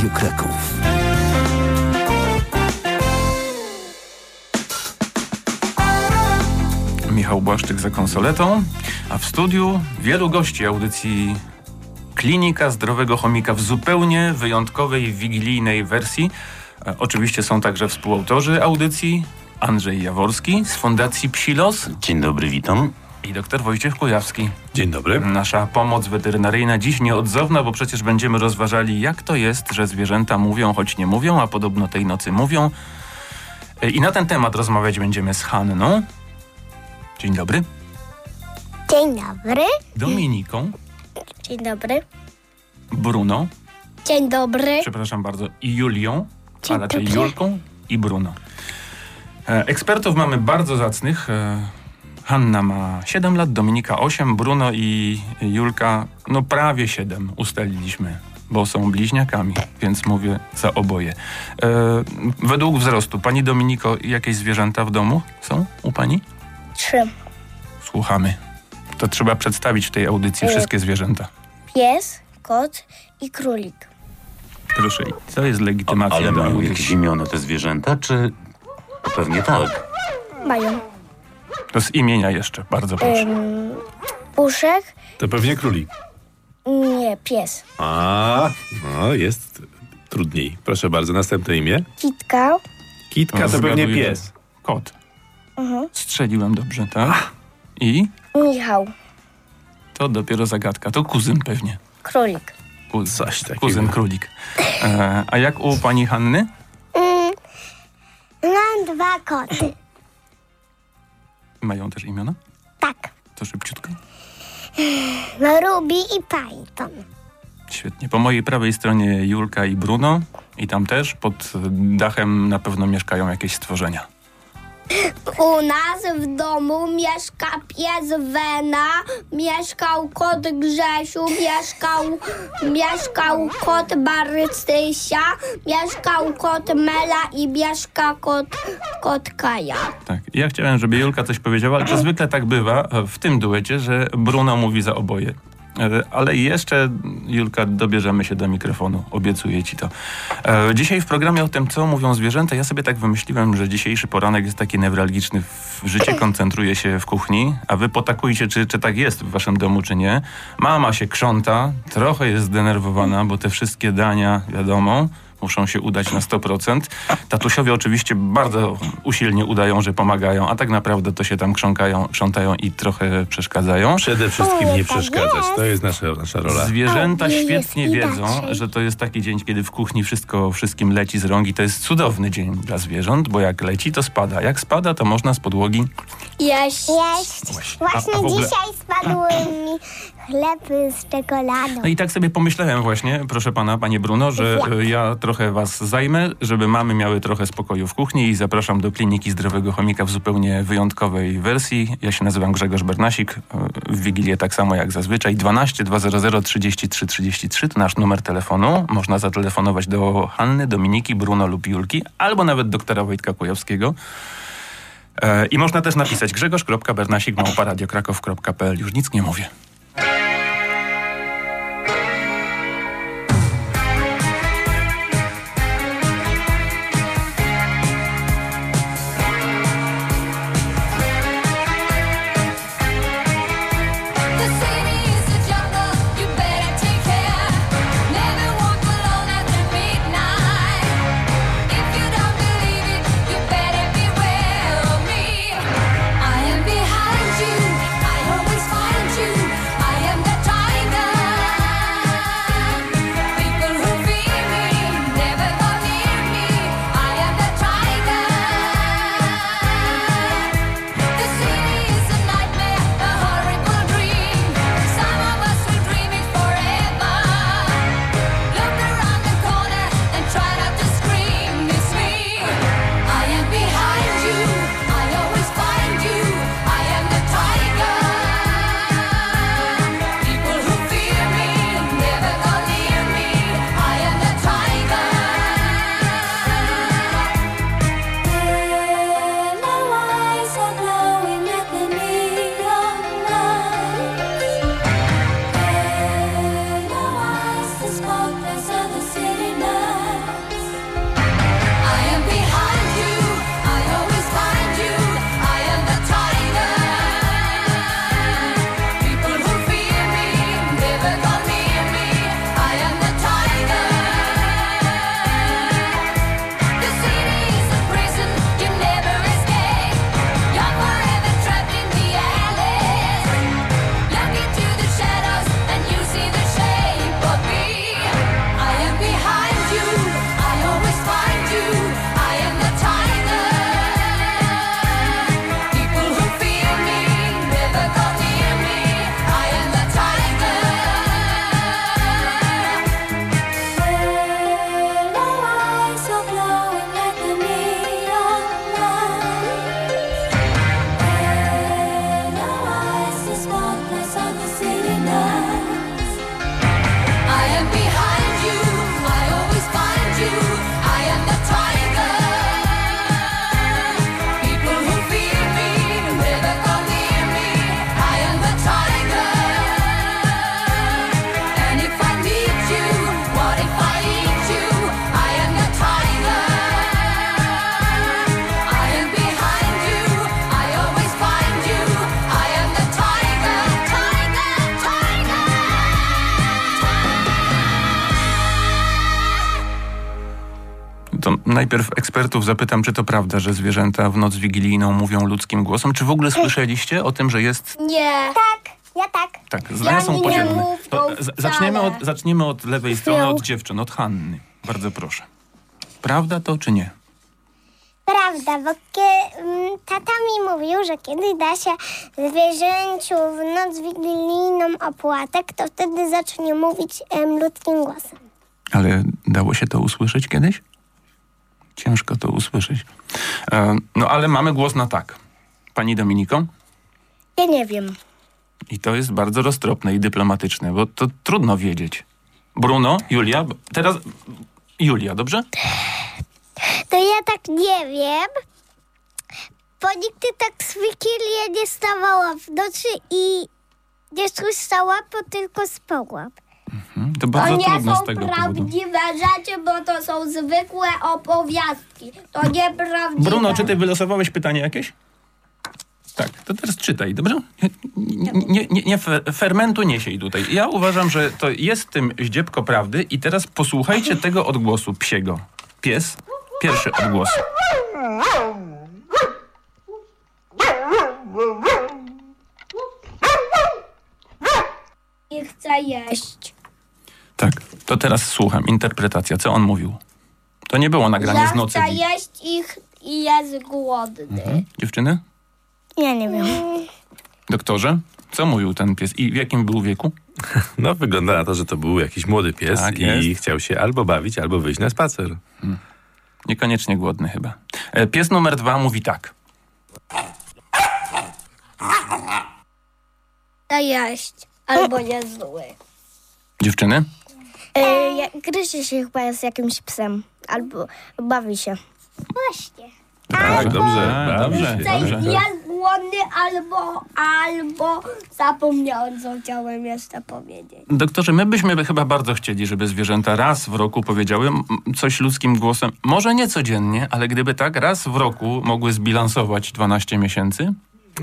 Radio Kraków. Michał Błaszczyk za konsoletą, a w studiu wielu gości audycji Klinika Zdrowego Chomika w zupełnie wyjątkowej, wigilijnej wersji. E, oczywiście są także współautorzy audycji Andrzej Jaworski z Fundacji Psilos. Dzień dobry, witam. I doktor Wojciech Kujawski. Dzień dobry. Nasza pomoc weterynaryjna dziś nieodzowna, bo przecież będziemy rozważali, jak to jest, że zwierzęta mówią, choć nie mówią, a podobno tej nocy mówią. E, I na ten temat rozmawiać będziemy z Hanną. Dzień dobry. Dzień dobry. Dominiką. Dzień dobry. Bruno. Dzień dobry. Przepraszam bardzo. I Julią, a Dzień raczej dobry. Julką i Bruno. E, ekspertów mamy bardzo zacnych. Hanna ma 7 lat, Dominika 8, Bruno i Julka no prawie 7 ustaliliśmy, bo są bliźniakami, więc mówię za oboje. E, według wzrostu, pani Dominiko, jakieś zwierzęta w domu są u pani? Trzy. Słuchamy. To trzeba przedstawić w tej audycji E. wszystkie zwierzęta. Pies, kot i królik. Proszę, co jest legitymacja Ale do mają jakieś imiona te zwierzęta, czy pewnie tak? Mają To z imienia jeszcze, bardzo proszę. ym, puszek. To pewnie królik. Nie, pies. A, no jest trudniej. Proszę bardzo, następne imię. Kitka. Kitka No, to pewnie pies. Kot. Mhm. Strzeliłem dobrze, tak? I Michał. to dopiero zagadka. To kuzyn pewnie. Królik. Kuzyn, Coś takiego. kuzyn królik. E, a jak u pani Hanny? Mam dwa koty. Mają też imiona? Tak. To szybciutko. Ruby i Python. Świetnie. Po mojej prawej stronie Julka i Bruno. I tam też pod dachem na pewno mieszkają jakieś stworzenia. U nas w domu mieszka pies Wena, mieszkał kot Grzesiu, mieszkał, mieszkał kot Barystysia, mieszkał kot Mela i mieszka kot, kot Kaja. Tak. Ja chciałem, żeby Julka coś powiedziała, ale to zwykle tak bywa w tym duecie, że Bruno mówi za oboje. E, Ale jeszcze, Julka, dobierzemy się do mikrofonu. Obiecuję ci to. E, Dzisiaj w programie o tym, co mówią zwierzęta, ja sobie tak wymyśliłem, że dzisiejszy poranek jest taki newralgiczny. W życie koncentruje się w kuchni, a wy potakujcie, czy, czy tak jest w waszym domu, czy nie. Mama się krząta, trochę jest zdenerwowana, bo te wszystkie dania, wiadomo, muszą się udać na 100%. Tatusiowie oczywiście bardzo usilnie udają, że pomagają, a tak naprawdę to się tam krząkają, krzątają i trochę przeszkadzają. Przede wszystkim nie tak przeszkadzać. To jest nasza, nasza rola. Zwierzęta świetnie wiedzą, że to jest taki dzień, kiedy w kuchni wszystko wszystkim leci z rąk i to jest cudowny dzień dla zwierząt, bo jak leci, to spada. Jak spada, to można z podłogi Jeść. A- Jeść. Właśnie a w ogóle- dzisiaj spadły mi chleb z czekoladą. No i tak sobie pomyślałem właśnie, proszę pana, panie Bruno, że ja trochę was zajmę, żeby mamy miały trochę spokoju w kuchni i zapraszam do Kliniki Zdrowego Chomika w zupełnie wyjątkowej wersji. Ja się nazywam Grzegorz Bernasik, w Wigilię tak samo jak zazwyczaj. 12 200 33 33 to nasz numer telefonu. Można zatelefonować do Hanny, Dominiki, Bruno lub Julki, albo nawet doktora Wojtka Kujawskiego. E, I można też napisać grzegorz.bernasik małparadiokrakow.pl. Już nic nie mówię. Najpierw ekspertów zapytam, czy to prawda, że zwierzęta w noc wigilijną mówią ludzkim głosem. Czy w ogóle słyszeliście o tym, że jest Nie. Tak, ja tak. Tak, zdania są mówią To z- zaczniemy, od, zaczniemy od lewej strony, od dziewczyn, od Hanny. Bardzo proszę. Prawda to czy nie? Prawda, bo kie, mm, tata mi mówił, że kiedy da się zwierzęciu w noc wigilijną opłatek, to wtedy zacznie mówić em, ludzkim głosem. Ale dało się to usłyszeć kiedyś? Ciężko to usłyszeć. E, no ale mamy głos na tak. Pani Dominiko? Ja nie wiem. I to jest bardzo roztropne i dyplomatyczne, bo to trudno wiedzieć. Bruno, Julia, teraz Julia, dobrze? To ja tak nie wiem, bo nigdy tak z Wigilię nie stawała w nocy i nie słyszała, bo tylko spałam. Hmm, To To bardzo nie trudno są z tego powodu. prawdziwe rzeczy, bo to są zwykłe opowiastki. To nieprawdziwe. Bruno, czy ty wylosowałeś pytanie jakieś? Tak, to teraz czytaj, dobrze? Nie, nie, nie, nie fe- fermentu nie siej tutaj. Ja uważam, że to jest w tym ździebko prawdy i teraz posłuchajcie tego odgłosu psiego. Pies, pierwszy odgłos. Nie chcę jeść. Tak, to teraz słucham, interpretacja, co on mówił. To nie było nagranie Ja z nocy. chcę jeść ich i jest głodny. Mhm. Dziewczyny? Ja nie wiem. Doktorze? Co mówił ten pies i w jakim był wieku? No, wygląda na to, że to był jakiś młody pies Tak i jest. chciał się albo bawić, albo wyjść na spacer. Niekoniecznie głodny chyba. E, Pies numer dwa mówi tak. Chcę jeść. Albo jest zły. Dziewczyny? E, gryzie się chyba z jakimś psem albo bawi się. Właśnie. Tak, dobrze. A, bawi dobrze. Chcę Dobrze. jest głodny albo, albo zapomniałem, co chciałem jeszcze powiedzieć. Doktorze, my byśmy chyba bardzo chcieli, żeby zwierzęta raz w roku powiedziały m, coś ludzkim głosem. Może nie codziennie, ale gdyby tak raz w roku mogły zbilansować 12 miesięcy.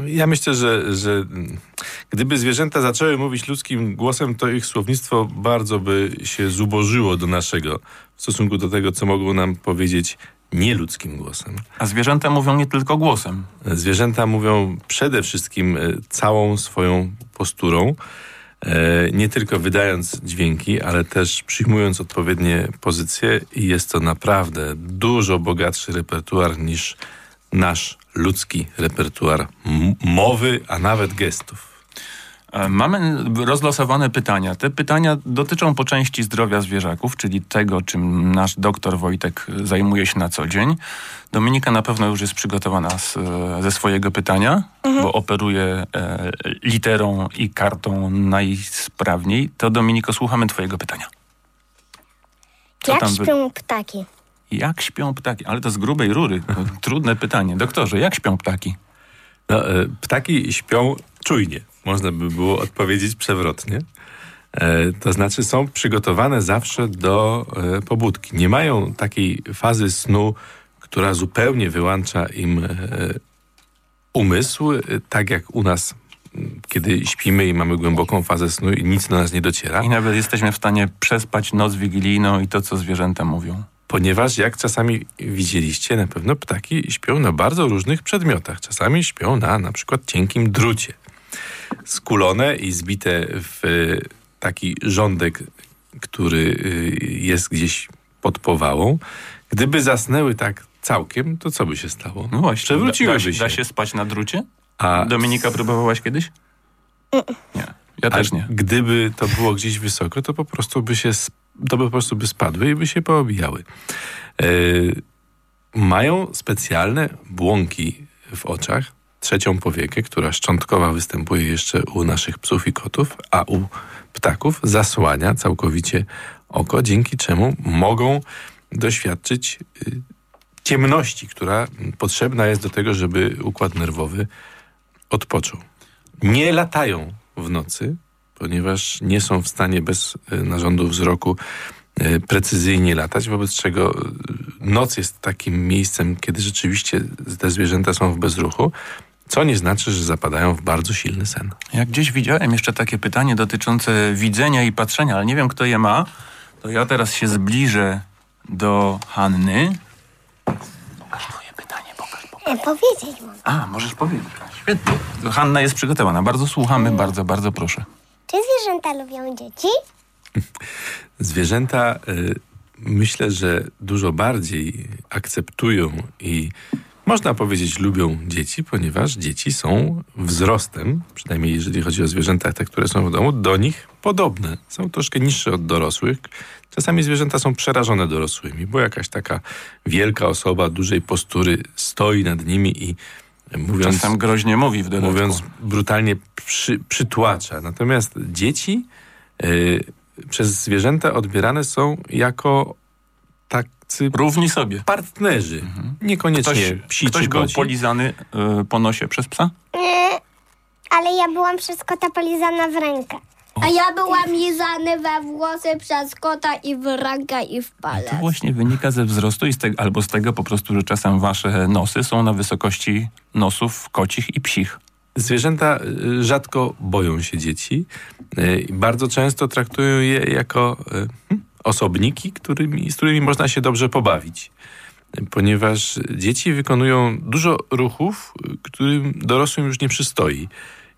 Ja myślę, że, że gdyby zwierzęta zaczęły mówić ludzkim głosem, to ich słownictwo bardzo by się zubożyło do naszego w stosunku do tego, co mogą nam powiedzieć nieludzkim głosem. A zwierzęta mówią nie tylko głosem. Zwierzęta mówią przede wszystkim e, całą swoją posturą, e, nie tylko wydając dźwięki, ale też przyjmując odpowiednie pozycje i jest to naprawdę dużo bogatszy repertuar niż nasz ludzki repertuar m- mowy, a nawet gestów. E, Mamy rozlosowane pytania. Te pytania dotyczą po części zdrowia zwierzaków, czyli tego, czym nasz doktor Wojtek zajmuje się na co dzień. Dominika na pewno już jest przygotowana z, e, ze swojego pytania, bo operuje e, literą i kartą najsprawniej. To Dominiko, słuchamy twojego pytania. Co Jak śpią ptaki? Jak śpią ptaki? Ale to z grubej rury. Trudne pytanie. Doktorze, jak śpią ptaki? No, e, ptaki śpią czujnie, można by było odpowiedzieć przewrotnie. E, To znaczy są przygotowane zawsze do e, pobudki. Nie mają takiej fazy snu, która zupełnie wyłącza im umysł, tak jak u nas, kiedy śpimy i mamy głęboką fazę snu i nic do nas nie dociera. I nawet jesteśmy w stanie przespać noc wigilijną i to, co zwierzęta mówią. Ponieważ, jak czasami widzieliście, na pewno ptaki śpią na bardzo różnych przedmiotach. Czasami śpią na na przykład cienkim drucie. Skulone i zbite w e, taki rządek, który e, jest gdzieś pod powałą. Gdyby zasnęły tak całkiem, to co by się stało? No właśnie. Przewróciłyby da, da, się. Da się spać na drucie? A Dominika, próbowałaś kiedyś? Nie. Ja A też nie. gdyby to było gdzieś wysoko, to po prostu by się, to by po prostu by spadły i by się poobijały. E, mają specjalne błąki w oczach, trzecią powiekę, która szczątkowa występuje jeszcze u naszych psów i kotów, a u ptaków zasłania całkowicie oko, dzięki czemu mogą doświadczyć y, ciemności, która potrzebna jest do tego, żeby układ nerwowy odpoczął. Nie latają w nocy, ponieważ nie są w stanie bez e, narządu wzroku e, precyzyjnie latać, wobec czego e, noc jest takim miejscem, kiedy rzeczywiście te zwierzęta są w bezruchu, co nie znaczy, że zapadają w bardzo silny sen. Ja gdzieś widziałem jeszcze takie pytanie dotyczące widzenia i patrzenia, ale nie wiem, kto je ma. To ja teraz się zbliżę do Hanny E, powiedzieć mam. A, możesz powiedzieć. Świetnie. Hanna jest przygotowana. Bardzo słuchamy, bardzo, bardzo proszę. Czy zwierzęta lubią dzieci? Zwierzęta y, myślę, że dużo bardziej akceptują i można powiedzieć lubią dzieci, ponieważ dzieci są wzrostem, przynajmniej jeżeli chodzi o zwierzęta, te, które są w domu, do nich podobne. Są troszkę niższe od dorosłych. Czasami zwierzęta są przerażone dorosłymi, bo jakaś taka wielka osoba dużej postury stoi nad nimi i mówiąc, Czasem groźnie mówi w dodatku. mówiąc brutalnie, przy, przytłacza. Natomiast dzieci y, przez zwierzęta odbierane są jako tacy Równi sobie. partnerzy. Niekoniecznie Ktoś, psi ktoś czy był koci. polizany y, po nosie przez psa? Nie, ale ja byłam przez kota polizana w rękę. A ja byłam lizany we włosy przez kota i w rękę i w To palec. właśnie wynika ze wzrostu i z tego, albo z tego po prostu, że czasem wasze nosy są na wysokości nosów kocich i psich. Zwierzęta y, rzadko boją się dzieci y, i bardzo często traktują je jako y, hmm, osobniki, którymi, z którymi można się dobrze pobawić. Ponieważ dzieci wykonują dużo ruchów, którym dorosłym już nie przystoi.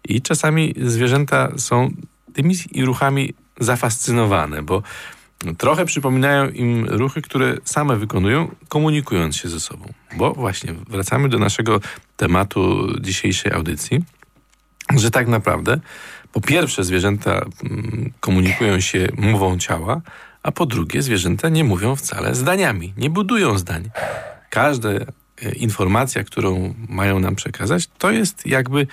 I czasami zwierzęta są tymi ruchami zafascynowane, bo trochę przypominają im ruchy, które same wykonują, komunikując się ze sobą. Bo właśnie wracamy do naszego tematu dzisiejszej audycji, że tak naprawdę po pierwsze zwierzęta mm, komunikują się mową ciała, a po drugie zwierzęta nie mówią wcale zdaniami, nie budują zdań. Każda e, informacja, którą mają nam przekazać, to jest jakby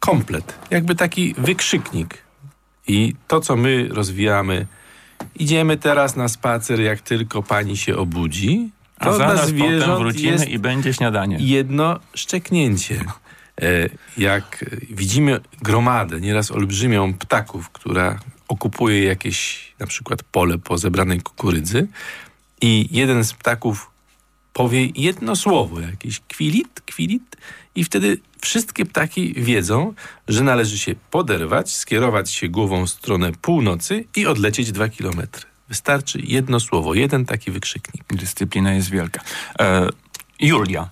komplet, jakby taki wykrzyknik. I to, co my rozwijamy, idziemy teraz na spacer, jak tylko pani się obudzi, A to dla zaraz potem wrócimy i będzie śniadanie. jedno szczeknięcie. E, Jak widzimy gromadę, nieraz olbrzymią ptaków, która okupuje jakieś na przykład pole po zebranej kukurydzy i jeden z ptaków powie jedno słowo, jakiś kwilit, kwilit i wtedy wszystkie ptaki wiedzą, że należy się poderwać, skierować się głową w stronę północy i odlecieć dwa kilometry. Wystarczy jedno słowo, jeden taki wykrzyknik. Dyscyplina jest wielka. E, Julia,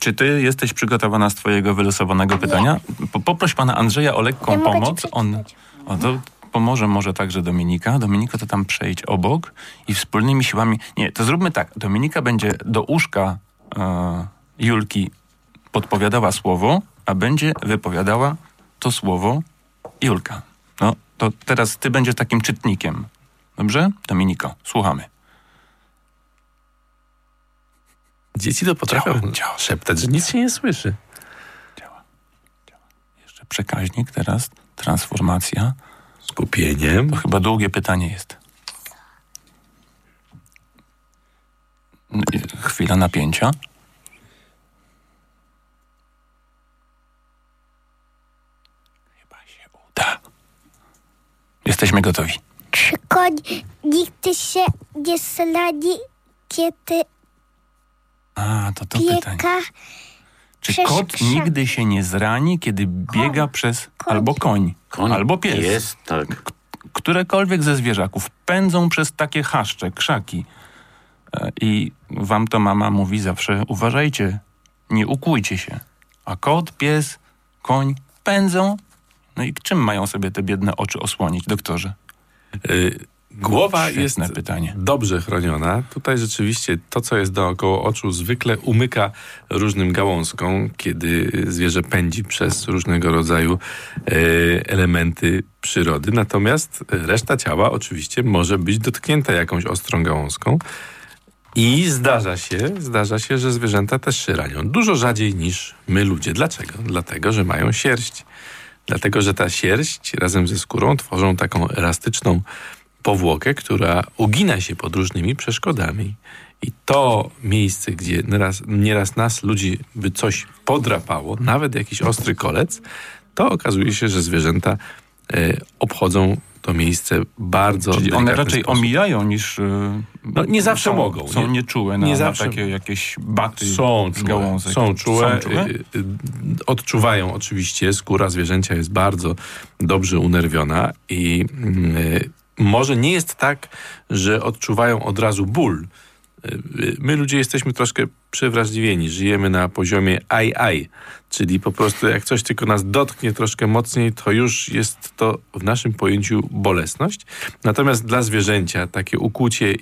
czy ty jesteś przygotowana z twojego wylosowanego pytania? Po, poproś pana Andrzeja o lekką Ja pomoc. On, o, to pomoże może także Dominika. Dominiko, to tam przejdź obok i wspólnymi siłami... Nie, to zróbmy tak. Dominika będzie do uszka e, Julki podpowiadała słowo, a będzie wypowiadała to słowo Julka. No, to teraz ty będziesz takim czytnikiem. Dobrze? Dominiko, słuchamy. Dzieci to potrafią Działa, działa. szeptać, że nic się nie słyszy. Działa. Działa. Jeszcze przekaźnik, teraz transformacja. Skupieniem. To chyba długie pytanie jest. Chwila napięcia. Chyba się uda. Jesteśmy gotowi. Czy koń nigdy się nie sladzi, kiedy A, to to pytanie. Czy przez kot nigdy się nie zrani, kiedy biega przez Koń. albo koń, Koń albo pies? Jest, tak. którekolwiek ze zwierzaków pędzą przez takie chaszcze, krzaki. E, I wam to mama mówi zawsze, uważajcie, nie ukłójcie się. A kot, pies, koń pędzą. No i czym mają sobie te biedne oczy osłonić, doktorze? Głowa Świetne jest pytanie. dobrze chroniona. Tutaj rzeczywiście to, co jest dookoła oczu, zwykle umyka różnym gałązkom, kiedy zwierzę pędzi przez różnego rodzaju e, elementy przyrody. Natomiast reszta ciała oczywiście może być dotknięta jakąś ostrą gałązką. I zdarza się, zdarza się, że zwierzęta też się ranią. Dużo rzadziej niż my ludzie. Dlaczego? Dlatego, że mają sierść. Dlatego, że ta sierść razem ze skórą tworzą taką elastyczną powłokę, która ugina się pod różnymi przeszkodami. I to miejsce, gdzie nieraz, nieraz nas, ludzi, by coś podrapało, nawet jakiś ostry kolec, to okazuje się, że zwierzęta e, obchodzą to miejsce bardzo Czyli one raczej sposób. omijają niż... e, No, nie zawsze są, mogą. Są Nie- nieczułe na, nie na zawsze- takie jakieś baty Są czułe, gałązek. są czułe, Są czułe? y, y, odczuwają oczywiście, skóra zwierzęcia jest bardzo dobrze unerwiona i y, może nie jest tak, że odczuwają od razu ból, My ludzie jesteśmy troszkę przewrażliwieni. Żyjemy na poziomie ai czyli po prostu jak coś tylko nas dotknie troszkę mocniej, to już jest to w naszym pojęciu bolesność. Natomiast dla zwierzęcia takie ukłucie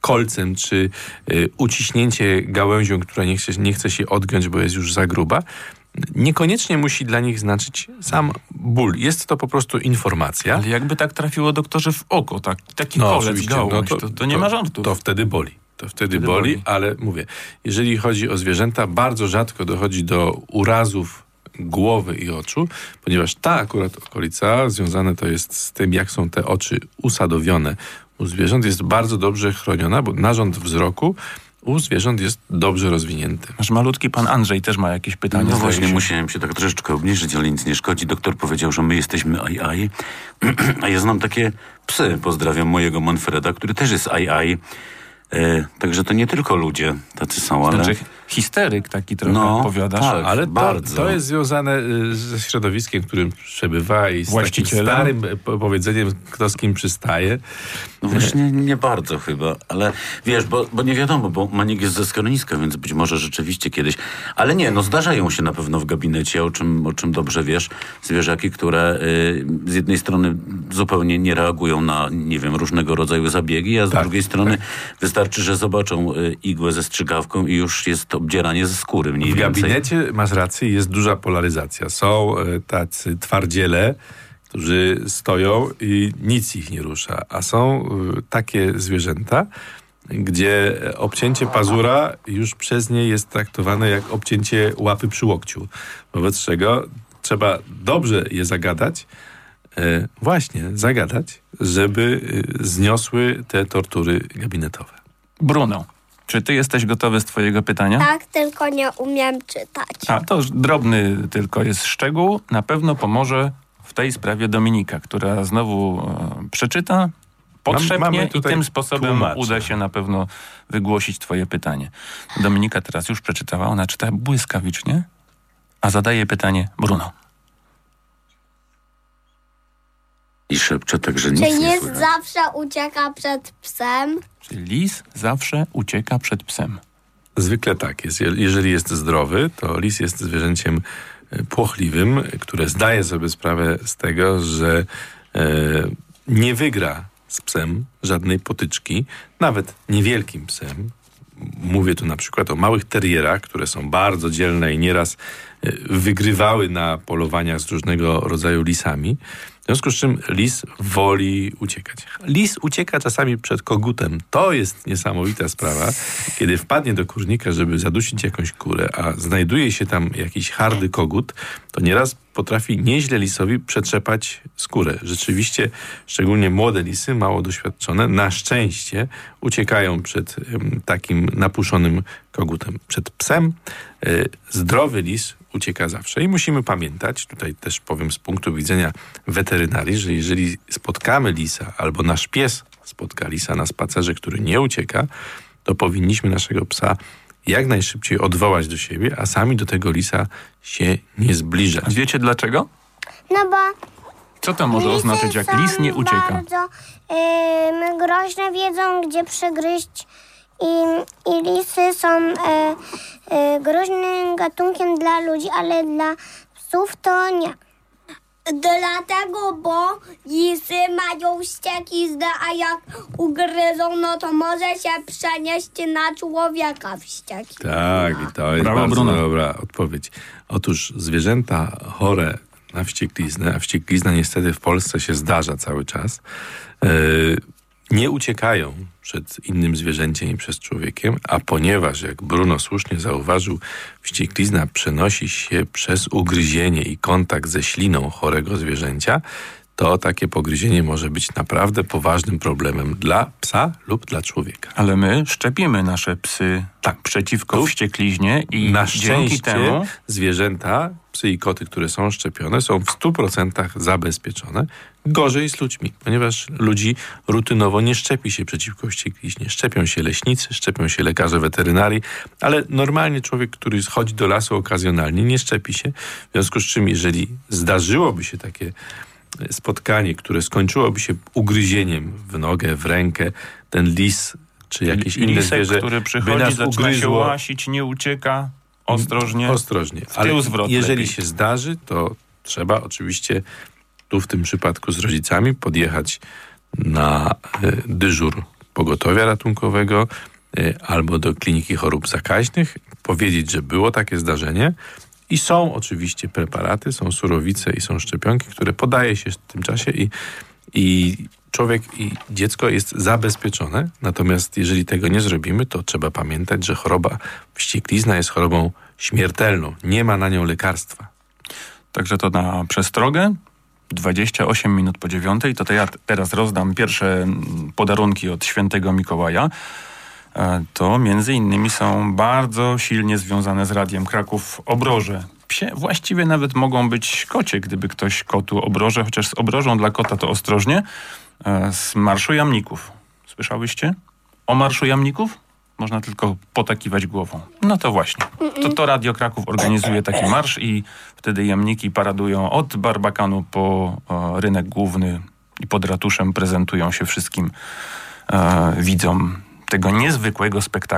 kolcem czy y, uciśnięcie gałęzią, która nie chce, nie chce się odgiąć, bo jest już za gruba, niekoniecznie musi dla nich znaczyć sam ból. Jest to po prostu informacja. Ale jakby tak trafiło doktorze w oko, tak, taki No, kolec, gałąź, no to, to, nie ma żartów. To wtedy boli. To wtedy, Wtedy boli, boli. ale mówię, jeżeli chodzi o zwierzęta, bardzo rzadko dochodzi do urazów głowy i oczu, ponieważ ta akurat okolica związane to jest z tym, jak są te oczy usadowione u zwierząt, jest bardzo dobrze chroniona, bo narząd wzroku u zwierząt jest dobrze rozwinięty. Nasz malutki pan Andrzej też ma jakieś pytanie. No właśnie, się. musiałem się tak troszeczkę obniżyć, ale nic nie szkodzi. Doktor powiedział, że my jesteśmy ai a ja znam takie psy. Pozdrawiam mojego Manfreda, który też jest ai ai. E, także to nie tylko ludzie tacy są, ale... Znaczy histeryk taki trochę No, opowiadasz. tak. Ale to, bardzo. to jest związane y, ze środowiskiem, w którym przebywa i z takim Właścicielem? starym y, po- powiedzeniem, kto z kim przystaje. No właśnie nie bardzo chyba, ale wiesz, bo, bo nie wiadomo, bo Maniek jest ze schroniska, więc być może rzeczywiście kiedyś. Ale nie, no zdarzają się na pewno w gabinecie, o czym, o czym dobrze wiesz, zwierzaki, które y, z jednej strony zupełnie nie reagują na, nie wiem, różnego rodzaju zabiegi, a z Tak, drugiej strony wystarczy, że zobaczą y, igłę ze strzygawką i już jest obdzieranie ze skóry mniej W więcej. gabinecie masz rację, jest duża polaryzacja. Są e, tacy twardziele, którzy stoją i nic ich nie rusza, a są e, takie zwierzęta, gdzie obcięcie pazura już przez nie jest traktowane jak obcięcie łapy przy łokciu. Wobec czego trzeba dobrze je zagadać, e, właśnie zagadać, żeby zniosły te tortury gabinetowe. Bruno, czy ty jesteś gotowy z twojego pytania? Tak, tylko nie umiem czytać. A to drobny tylko jest szczegół. Na pewno pomoże w tej sprawie Dominika, która znowu e, przeczyta, podszepnie i tym sposobem tłumacza. uda się na pewno wygłosić twoje pytanie. Dominika teraz już przeczytała, ona czyta błyskawicznie, a zadaje pytanie Bruno. I szepcze tak, że nic Czy nie lis słychać. zawsze ucieka przed psem? Czy lis zawsze ucieka przed psem? Zwykle tak jest. Je- Jeżeli jest zdrowy, to lis jest zwierzęciem e, płochliwym, które zdaje sobie sprawę z tego, że e, nie wygra z psem żadnej potyczki, nawet niewielkim psem. Mówię tu na przykład o małych terierach, które są bardzo dzielne i nieraz e, wygrywały na polowaniach z różnego rodzaju lisami. W związku z czym lis woli uciekać. Lis ucieka czasami przed kogutem. To jest niesamowita sprawa, kiedy wpadnie do kurnika, żeby zadusić jakąś kurę, a znajduje się tam jakiś hardy kogut, to nieraz potrafi nieźle lisowi przetrzepać skórę. Rzeczywiście, szczególnie młode lisy, mało doświadczone, na szczęście uciekają przed takim napuszonym kogutem. Przed psem e, zdrowy lis ucieka zawsze. I musimy pamiętać, tutaj też powiem z punktu widzenia weterynarii, że jeżeli spotkamy lisa albo nasz pies spotka lisa na spacerze, który nie ucieka, to powinniśmy naszego psa jak najszybciej odwołać do siebie, a sami do tego lisa się nie zbliżać. Wiecie dlaczego? No bo Co to może lisy oznaczać, jak lis nie ucieka? bardzo ym, groźne, wiedzą gdzie przegryźć i, i lisy są e, e, groźnym gatunkiem dla ludzi, ale dla psów to nie. Dlatego, bo lisy mają ściekiznę, a jak ugryzą, no to może się przenieść na człowieka wścieki. Tak, i to jest Brawo, bardzo Bruno. dobra odpowiedź. Otóż zwierzęta chore na wściekliznę, a wścieklizna niestety w Polsce się zdarza cały czas, e, nie uciekają przed innym zwierzęciem i przed człowiekiem, a ponieważ, jak Bruno słusznie zauważył, wścieklizna przenosi się przez ugryzienie i kontakt ze śliną chorego zwierzęcia, to takie pogryzienie może być naprawdę poważnym problemem dla psa lub dla człowieka. Ale my szczepimy nasze psy tak, przeciwko Tu wściekliźnie i Na dzięki temu zwierzęta, psy i koty, które są szczepione, są w 100% zabezpieczone. Gorzej z ludźmi, ponieważ ludzi rutynowo nie szczepi się przeciwko wściekliźnie. Szczepią się leśnicy, szczepią się lekarze weterynarii, ale normalnie człowiek, który schodzi do lasu okazjonalnie, nie szczepi się. W związku z czym, jeżeli zdarzyłoby się takie spotkanie, które skończyłoby się ugryzieniem w nogę, w rękę, ten lis czy jakieś inne Lisek, zwierzę który by przychodzi, nas zaczyna się ugryzło, łasić, nie ucieka, ostrożnie. Ostrożnie. Ale zwrot jeżeli lepiej. się zdarzy, to trzeba oczywiście tu w tym przypadku z rodzicami podjechać na e, dyżur pogotowia ratunkowego e, albo do kliniki chorób zakaźnych, powiedzieć, że było takie zdarzenie i są oczywiście preparaty, są surowice i są szczepionki, które podaje się w tym czasie i, i człowiek i dziecko jest zabezpieczone. Natomiast jeżeli tego nie zrobimy, to trzeba pamiętać, że choroba wścieklizna jest chorobą śmiertelną. Nie ma na nią lekarstwa. Także to na przestrogę. 28 minut po dziewiątej, to, ja teraz rozdam pierwsze podarunki od świętego Mikołaja. E, To między innymi są bardzo silnie związane z Radiem Kraków obroże. Psie właściwie nawet mogą być kocie, gdyby ktoś kotu obroże, chociaż z obrożą dla kota to ostrożnie. E, Z Marszu Jamników. Słyszałyście? O Marszu Jamników? Można tylko potakiwać głową. No to właśnie. To, to Radio Kraków organizuje taki marsz i wtedy jamniki paradują od Barbakanu po e, rynek główny i pod ratuszem prezentują się wszystkim e, widzom tego niezwykłego spektaklu.